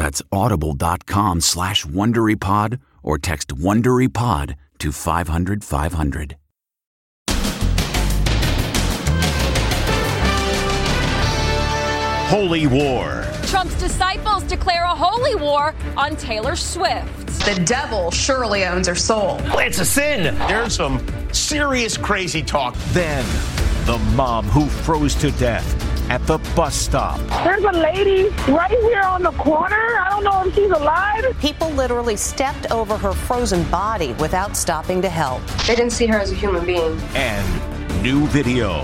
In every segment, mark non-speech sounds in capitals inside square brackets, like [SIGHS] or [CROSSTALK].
That's audible.com slash WonderyPod or text WonderyPod to 500 500. Holy War. Trump's disciples declare a holy war on Taylor Swift. The devil surely owns her soul. It's a sin. There's some serious crazy talk. Then, the mom who froze to death at the bus stop. There's a lady right here on the corner. I don't know if she's alive. People literally stepped over her frozen body without stopping to help. They didn't see her as a human being. And new video.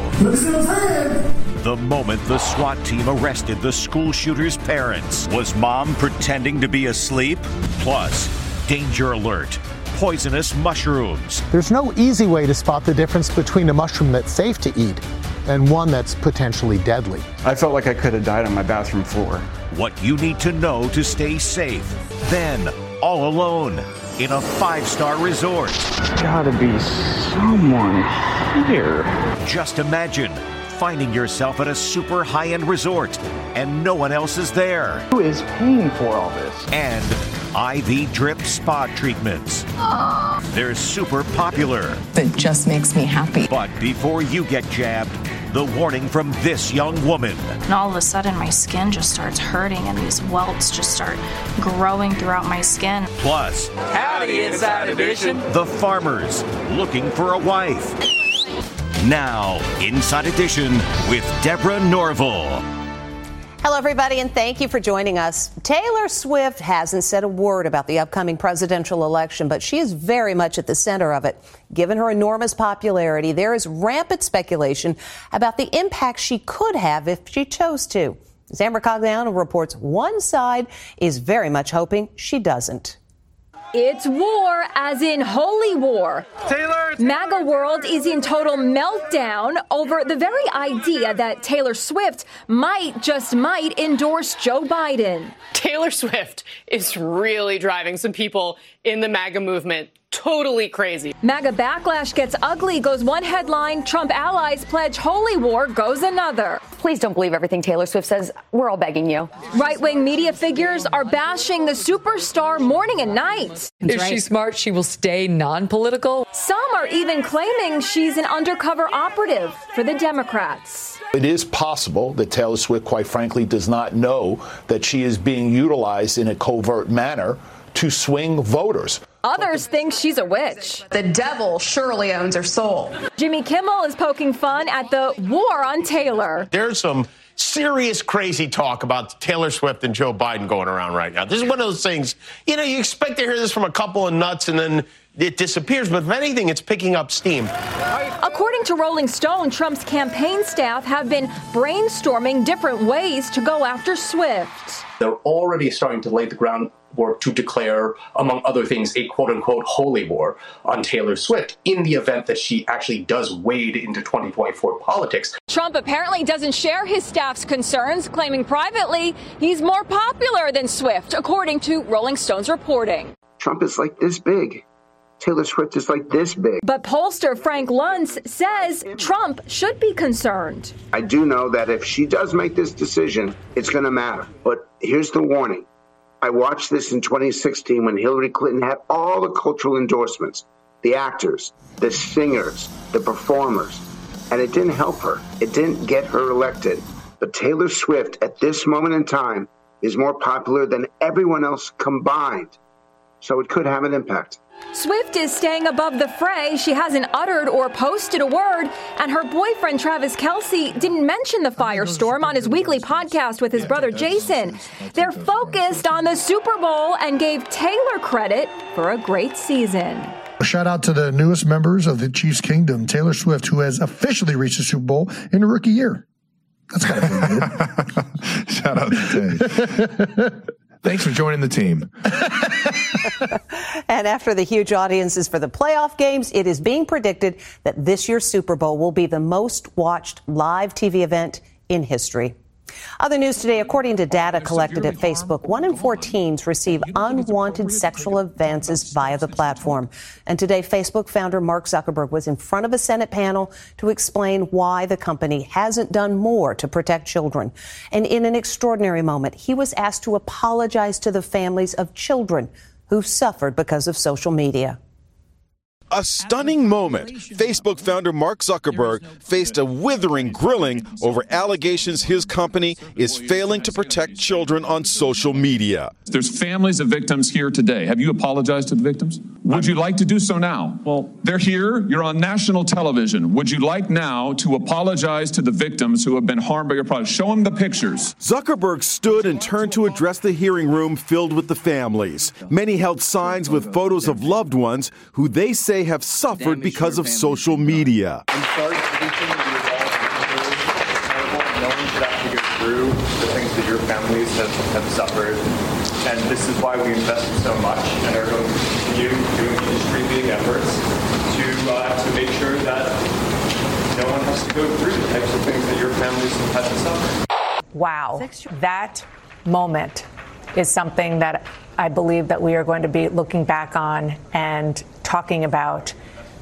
The moment the SWAT team arrested the school shooter's parents. Was mom pretending to be asleep? Plus, danger alert. Poisonous mushrooms. There's no easy way to spot the difference between a mushroom that's safe to eat and one that's potentially deadly. I felt like I could have died on my bathroom floor. What you need to know to stay safe. Then, all alone, in a five star resort. There's gotta be someone here. Just imagine finding yourself at a super high end resort and no one else is there. Who is paying for all this? And IV drip spa treatments. They're super popular. It just makes me happy. But before you get jabbed, the warning from this young woman. And all of a sudden, my skin just starts hurting, and these welts just start growing throughout my skin. Plus, Howdy, Inside Edition. the farmers looking for a wife. Now, Inside Edition with Deborah Norville. Hello, everybody, and thank you for joining us. Taylor Swift hasn't said a word about the upcoming presidential election, but she is very much at the center of it. Given her enormous popularity, there is rampant speculation about the impact she could have if she chose to. Ann Mercogliano reports, one side is very much hoping she doesn't. It's war, as in holy war. Taylor, MAGA world is in total meltdown over the very idea that Taylor Swift might, just might, endorse Joe Biden. Taylor Swift is really driving some people in the MAGA movement totally crazy. MAGA backlash gets ugly, goes one headline. Trump allies pledge holy war, goes another. Please don't believe everything Taylor Swift says. We're all begging you. Right wing media figures are bashing the superstar morning and night. If she's smart, she will stay non political. Some are even claiming she's an undercover operative for the Democrats. It is possible that Taylor Swift, quite frankly, does not know that she is being utilized in a covert manner to swing voters. Others think she's a witch. The devil surely owns her soul. Jimmy Kimmel is poking fun at the war on Taylor. There's some serious crazy talk about Taylor Swift and Joe Biden going around right now. This is one of those things, you know, you expect to hear this from a couple of nuts and then it disappears, but if anything, it's picking up steam. According to Rolling Stone, Trump's campaign staff have been brainstorming different ways to go after Swift. They're already starting to lay the ground were to declare, among other things, a quote unquote holy war on Taylor Swift in the event that she actually does wade into 2024 politics. Trump apparently doesn't share his staff's concerns, claiming privately he's more popular than Swift, according to Rolling Stone's reporting. Trump is like this big. Taylor Swift is like this big. But pollster Frank Luntz says Trump should be concerned. I do know that if she does make this decision, it's going to matter. But here's the warning. I watched this in 2016 when Hillary Clinton had all the cultural endorsements the actors, the singers, the performers, and it didn't help her. It didn't get her elected. But Taylor Swift, at this moment in time, is more popular than everyone else combined. So it could have an impact. Swift is staying above the fray. She hasn't uttered or posted a word, and her boyfriend Travis Kelce didn't mention the firestorm on his weekly podcast with his brother Jason. They're focused on the Super Bowl and gave Taylor credit for a great season. A shout out to the newest members of the Chiefs Kingdom, Taylor Swift, who has officially reached the Super Bowl in a rookie year. That's kind of good. [LAUGHS] [LAUGHS] shout out to Tay. [LAUGHS] Thanks for joining the team. [LAUGHS] and after the huge audiences for the playoff games, it is being predicted that this year's Super Bowl will be the most watched live TV event in history. Other news today, according to data collected at Facebook, one in four teens receive unwanted sexual advances via the platform. And today, Facebook founder Mark Zuckerberg was in front of a Senate panel to explain why the company hasn't done more to protect children. And in an extraordinary moment, he was asked to apologize to the families of children who've suffered because of social media. A stunning moment. Facebook founder Mark Zuckerberg faced a withering grilling over allegations his company is failing to protect children on social media. There's families of victims here today. Have you apologized to the victims? Would you like to do so now? Well, they're here. You're on national television. Would you like now to apologize to the victims who have been harmed by your product? Show them the pictures. Zuckerberg stood and turned to address the hearing room filled with the families. Many held signs with photos of loved ones who they say have suffered because of social media. I'm sorry for everything that you've all No one should have to go through the things that your families have, have suffered. And this is why we invested so much and are going to continue doing industry-leading efforts to, uh, to make sure that no one has to go through the types of things that your families have had to suffer. Wow. That moment is something that I believe that we are going to be looking back on and talking about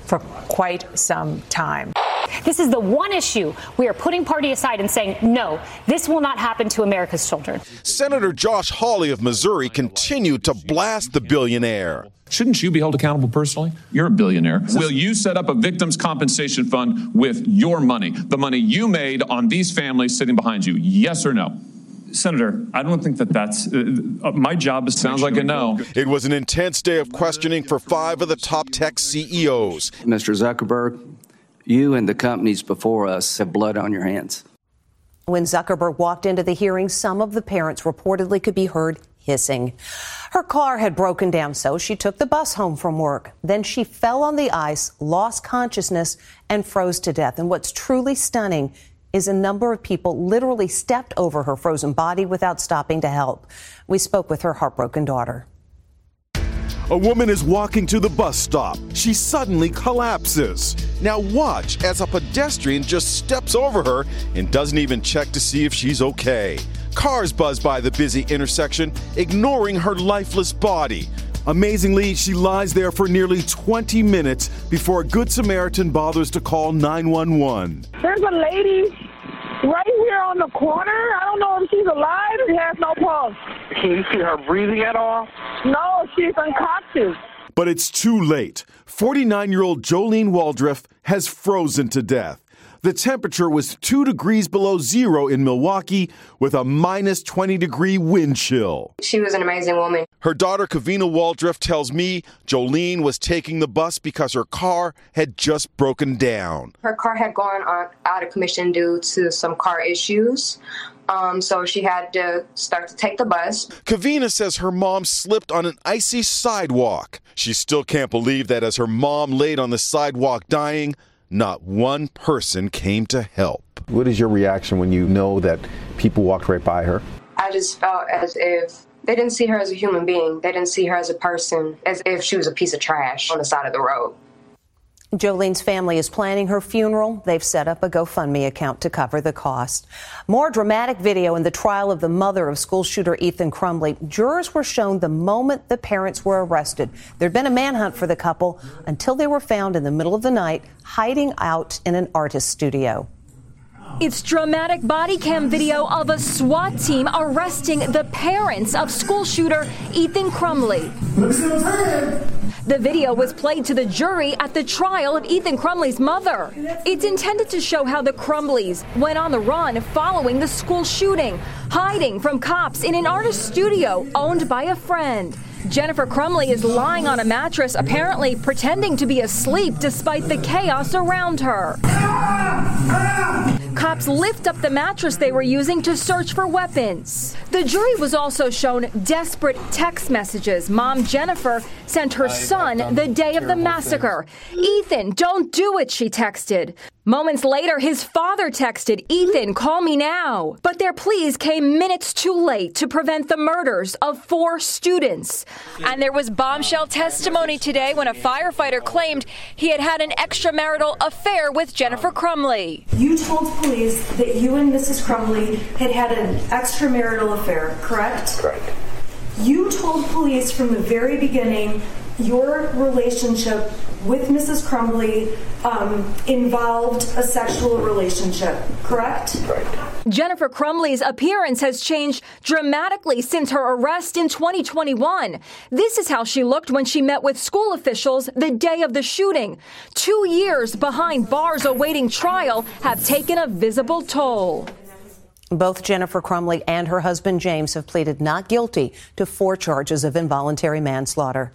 for quite some time. This is the one issue we are putting party aside and saying, no, this will not happen to America's children. Senator Josh Hawley of Missouri continued to blast the billionaire. Shouldn't you be held accountable personally? You're a billionaire. Will you set up a victims compensation fund with your money, the money you made on these families sitting behind you? Yes or no? Senator, I don't think that that's uh, uh my job. Is sounds like a no. It was an intense day of questioning for five of the top tech CEOs. Mr. Zuckerberg, you and the companies before us have blood on your hands. When Zuckerberg walked into the hearing, some of the parents reportedly could be heard hissing. Her car had broken down, so she took the bus home from work. Then she fell on the ice, lost consciousness, and froze to death. And what's truly stunning is a number of people literally stepped over her frozen body without stopping to help. We spoke with her heartbroken daughter. A woman is walking to the bus stop. She suddenly collapses. Now, watch as a pedestrian just steps over her and doesn't even check to see if she's okay. Cars buzz by the busy intersection, ignoring her lifeless body. Amazingly, she lies there for nearly 20 minutes before a Good Samaritan bothers to call 911. There's a lady right here on the corner. I don't know if she's alive. She has no pulse. Can you see her breathing at all? No, she's unconscious. But it's too late. 49 year old Jolene Waldriff has frozen to death. The temperature was 2 degrees below zero in Milwaukee with a minus 20 degree wind chill. She was an amazing woman. Her daughter, Kavina Waldriff, tells me Jolene was taking the bus because her car had just broken down. Her car had gone on, out of commission due to some car issues. Um, so she had to start to take the bus. Kavina says her mom slipped on an icy sidewalk. She still can't believe that as her mom laid on the sidewalk dying, not one person came to help. What is your reaction when you know that people walked right by her? I just felt as if They didn't see her as a human being. They didn't see her as a person, as if she was a piece of trash on the side of the road. Jolene's family is planning her funeral. They've set up a GoFundMe account to cover the cost. More dramatic video in the trial of the mother of school shooter Ethan Crumbley. Jurors were shown the moment the parents were arrested. There'd been a manhunt for the couple until they were found in the middle of the night hiding out in an artist studio. It's dramatic body cam video of a SWAT team arresting the parents of school shooter Ethan Crumbley. The video was played to the jury at the trial of Ethan Crumbley's mother. It's intended to show how the Crumbleys went on the run following the school shooting, hiding from cops in an artist studio owned by a friend. Jennifer Crumbley is lying on a mattress, apparently pretending to be asleep despite the chaos around her. Cops lift up the mattress they were using to search for weapons. The jury was also shown desperate text messages mom Jennifer sent her son the day of the massacre. Ethan, don't do it, she texted. Moments later, his father texted, Ethan, call me now. But their pleas came minutes too late to prevent the murders of four students. And there was bombshell testimony today when a firefighter claimed he had had an extramarital affair with Jennifer Crumbley. You told police that you and Mrs. Crumbley had had an extramarital affair, correct? Correct. You told police from the very beginning your relationship with Mrs. Crumbley um, involved a sexual relationship, correct? Right. Jennifer Crumbley's appearance has changed dramatically since her arrest in 2021. This is how she looked when she met with school officials the day of the shooting. Two years behind bars awaiting trial have taken a visible toll. Both Jennifer Crumbley and her husband James have pleaded not guilty to four charges of involuntary manslaughter.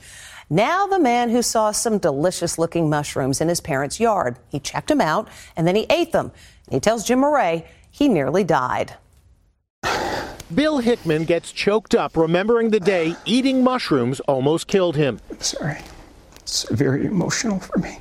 Now, the man who saw some delicious looking mushrooms in his parents' yard. He checked them out and then he ate them. He tells Jim Moret he nearly died. Bill Hickman gets choked up remembering the day eating mushrooms almost killed him. Sorry. It's very emotional for me.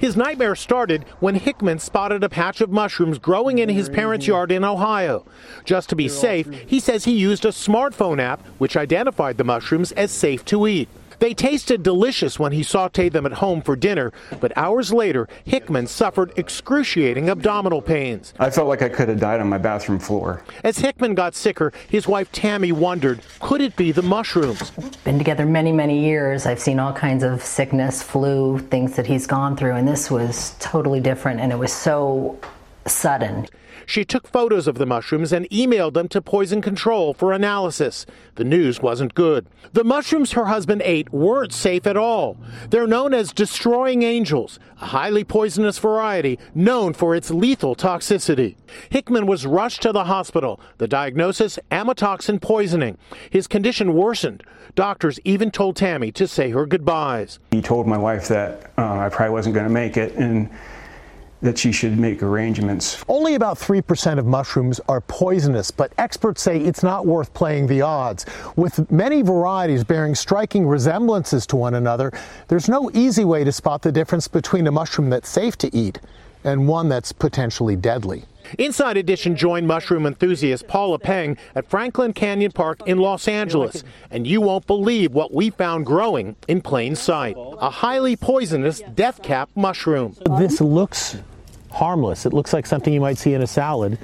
His nightmare started when Hickman spotted a patch of mushrooms growing in his parents' yard in Ohio. Just to be safe, he says he used a smartphone app which identified the mushrooms as safe to eat. They tasted delicious when he sauteed them at home for dinner, but hours later, Hickman suffered excruciating abdominal pains. I felt like I could have died on my bathroom floor. As Hickman got sicker, his wife Tammy wondered, could it be the mushrooms? Been together many, many years. I've seen all kinds of sickness, flu, things that he's gone through, and this was totally different, and it was so sudden. She took photos of the mushrooms and emailed them to Poison Control for analysis. The news wasn't good. The mushrooms her husband ate weren't safe at all. They're known as destroying angels, a highly poisonous variety known for its lethal toxicity. Hickman was rushed to the hospital. The diagnosis amatoxin poisoning. His condition worsened. Doctors even told Tammy to say her goodbyes. He told my wife that uh, I probably wasn't going to make it and that she should make arrangements. Only about 3% of mushrooms are poisonous, but experts say it's not worth playing the odds. With many varieties bearing striking resemblances to one another, there's no easy way to spot the difference between a mushroom that's safe to eat and one that's potentially deadly. Inside Edition joined mushroom enthusiast Paula Peng at Franklin Canyon Park in Los Angeles. And you won't believe what we found growing in plain sight a highly poisonous death cap mushroom. This looks harmless. It looks like something you might see in a salad.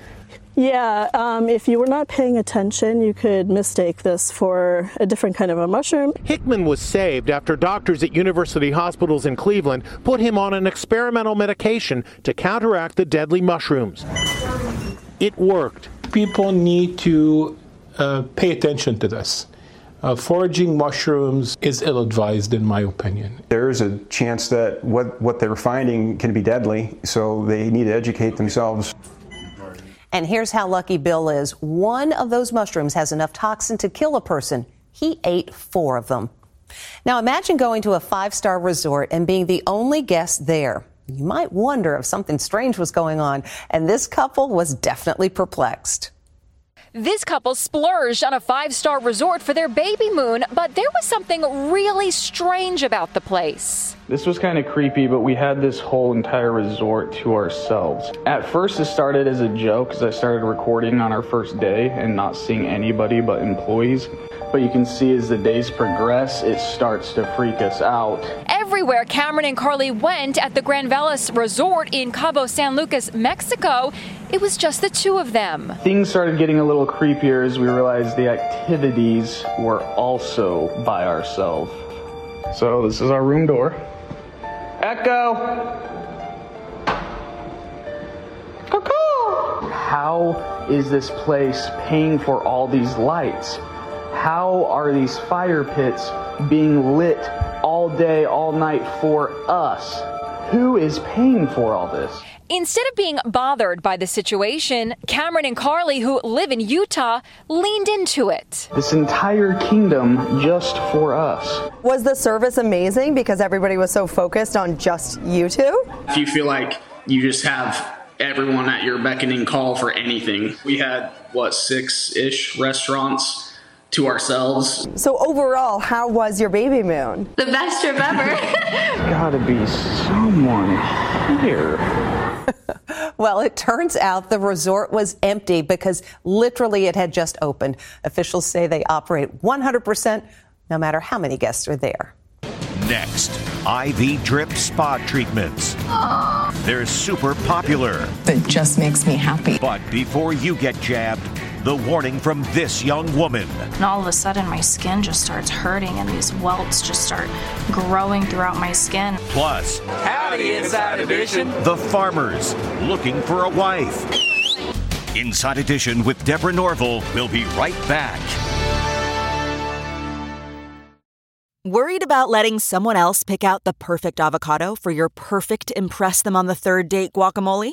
Yeah, um, if you were not paying attention, you could mistake this for a different kind of a mushroom. Hickman was saved after doctors at university hospitals in Cleveland put him on an experimental medication to counteract the deadly mushrooms. It worked. People need to uh, pay attention to this. Uh, foraging mushrooms is ill advised, in my opinion. There is a chance that what, what they're finding can be deadly, so they need to educate themselves. And here's how lucky Bill is one of those mushrooms has enough toxin to kill a person. He ate four of them. Now imagine going to a five star resort and being the only guest there. You might wonder if something strange was going on, and this couple was definitely perplexed. This couple splurged on a five star resort for their baby moon, but there was something really strange about the place. This was kind of creepy, but we had this whole entire resort to ourselves. At first, it started as a joke because I started recording on our first day and not seeing anybody but employees. But you can see as the days progress, it starts to freak us out. Everywhere Cameron and Carly went at the Gran Velas Resort in Cabo San Lucas, Mexico, it was just the two of them. Things started getting a little creepier as we realized the activities were also by ourselves. So, this is our room door. Echo! How is this place paying for all these lights? How are these fire pits being lit all day, all night for us? Who is paying for all this? Instead of being bothered by the situation, Cameron and Carly, who live in Utah, leaned into it. This entire kingdom just for us. Was the service amazing because everybody was so focused on just you two? If you feel like you just have everyone at your beckoning call for anything, we had, what, six ish restaurants to ourselves. So, overall, how was your baby moon? The best trip ever. [LAUGHS] Gotta be someone here. [LAUGHS] Well, it turns out the resort was empty because literally it had just opened. Officials say they operate 100% no matter how many guests are there. Next, IV drip spa treatments. They're super popular. It just makes me happy. But before you get jabbed, the warning from this young woman. And all of a sudden, my skin just starts hurting, and these welts just start growing throughout my skin. Plus, Howdy, Inside Edition. the farmers looking for a wife. Inside Edition with Deborah Norville will be right back. Worried about letting someone else pick out the perfect avocado for your perfect Impress Them on the Third Date guacamole?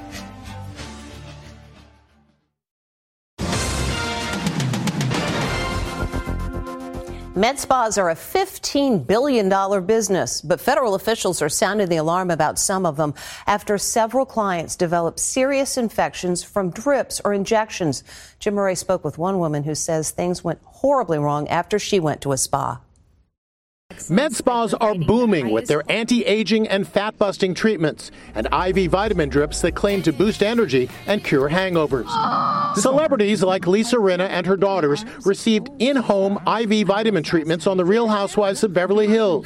Med spas are a $15 billion business, but federal officials are sounding the alarm about some of them after several clients developed serious infections from drips or injections. Jim Moret spoke with one woman who says things went horribly wrong after she went to a spa. Med spas are booming with their anti aging and fat busting treatments and IV vitamin drips that claim to boost energy and cure hangovers. Oh. Celebrities like Lisa Rinna and her daughters received in home IV vitamin treatments on The Real Housewives of Beverly Hills.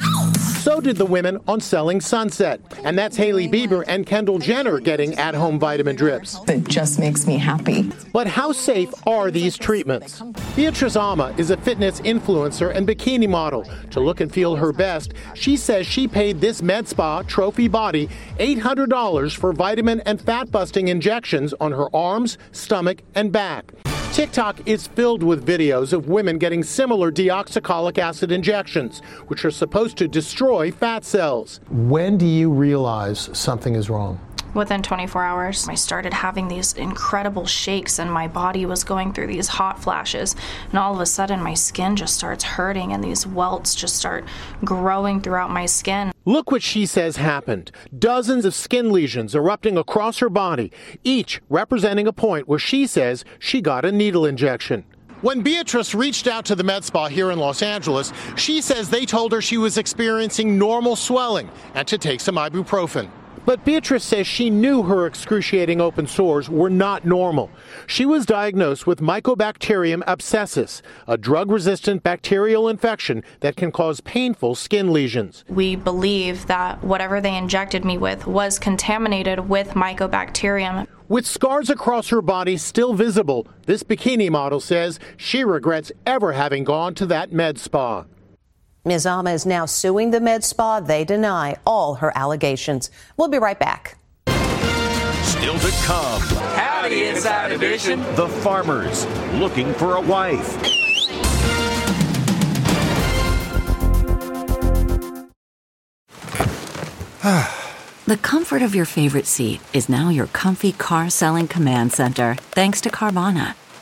So did the women on Selling Sunset. And that's Hailey Bieber and Kendall Jenner getting at home vitamin drips. It just makes me happy. But how safe are these treatments? Beatrice Ama is a fitness influencer and bikini model. To look and feel her best, she says she paid this med spa trophy body $800 for vitamin and fat busting injections on her arms, stomach, and back. TikTok is filled with videos of women getting similar deoxycholic acid injections, which are supposed to destroy fat cells. When do you realize something is wrong? Within 24 hours, I started having these incredible shakes, and my body was going through these hot flashes. And all of a sudden, my skin just starts hurting, and these welts just start growing throughout my skin. Look what she says happened. Dozens of skin lesions erupting across her body, each representing a point where she says she got a needle injection. When Beatrice reached out to the med spa here in Los Angeles, she says they told her she was experiencing normal swelling and to take some ibuprofen. But Beatrice says she knew her excruciating open sores were not normal. She was diagnosed with Mycobacterium abscessus, a drug resistant bacterial infection that can cause painful skin lesions. We believe that whatever they injected me with was contaminated with mycobacterium. With scars across her body still visible, this bikini model says she regrets ever having gone to that med spa. Ms. Ama is now suing the med spa. They deny all her allegations. We'll be right back. Still to come. Howdy, Inside Edition. The farmers looking for a wife. [SIGHS] The comfort of your favorite seat is now your comfy car selling command center, thanks to Carvana.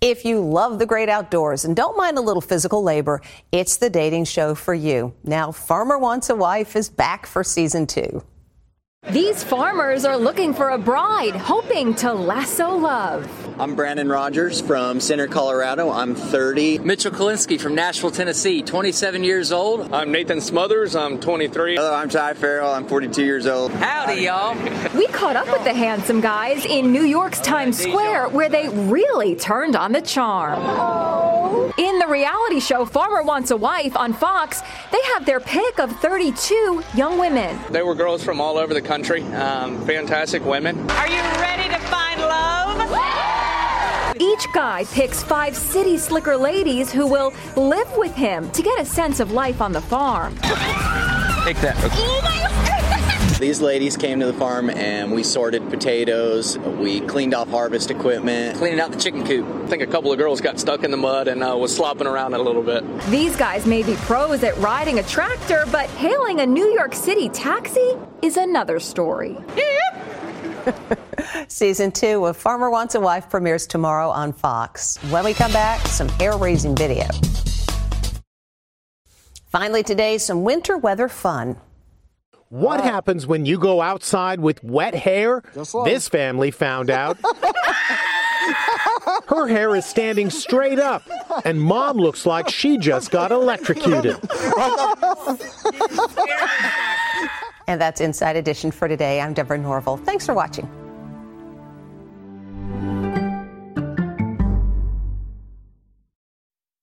If you love the great outdoors and don't mind a little physical labor, it's the dating show for you. Now, Farmer Wants a Wife is back for season two. These farmers are looking for a bride, hoping to lasso love. I'm Brandon Rogers from Center, Colorado. I'm 30. Mitchell Kalinsky from Nashville, Tennessee, 27 years old. I'm Nathan Smothers. I'm 23. Hello, I'm Ty Farrell. I'm 42 years old. Howdy, y'all. We caught up with the handsome guys in New York's Times Square, where they really turned on the charm. In the reality show Farmer Wants a Wife on Fox, they have their pick of 32 young women. They were girls from all over the country, um, fantastic women. Are you ready to find love? Each guy picks five city slicker ladies who will live with him to get a sense of life on the farm. Take that. These ladies came to the farm and we sorted potatoes. We cleaned off harvest equipment. Cleaning out the chicken coop. I think a couple of girls got stuck in the mud and uh, was slopping around a little bit. These guys may be pros at riding a tractor, but hailing a New York City taxi is another story. [LAUGHS] Season two of Farmer Wants a Wife premieres tomorrow on Fox. When we come back, some hair raising video. Finally, today, some winter weather fun. What happens when you go outside with wet hair? This family found out. [LAUGHS] Her hair is standing straight up, and mom looks like she just got electrocuted. And that's Inside Edition for today. I'm Deborah Norville. Thanks for watching.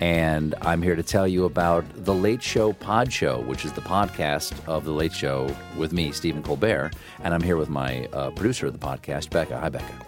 and I'm here to tell you about The Late Show Pod Show, which is the podcast of The Late Show with me, Stephen Colbert. And I'm here with my uh, producer of the podcast, Becca. Hi, Becca.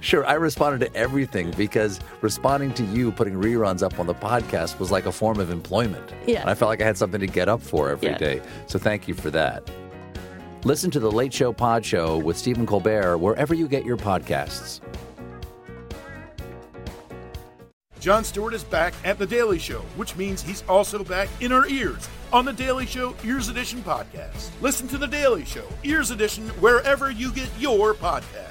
Sure, I responded to everything because responding to you putting reruns up on the podcast was like a form of employment. Yeah. And I felt like I had something to get up for every day. Yeah. So thank you for that. Listen to the Late Show Pod Show with Stephen Colbert wherever you get your podcasts. Jon Stewart is back at The Daily Show, which means he's also back in our ears on The Daily Show Ears Edition podcast. Listen to The Daily Show Ears Edition wherever you get your podcast.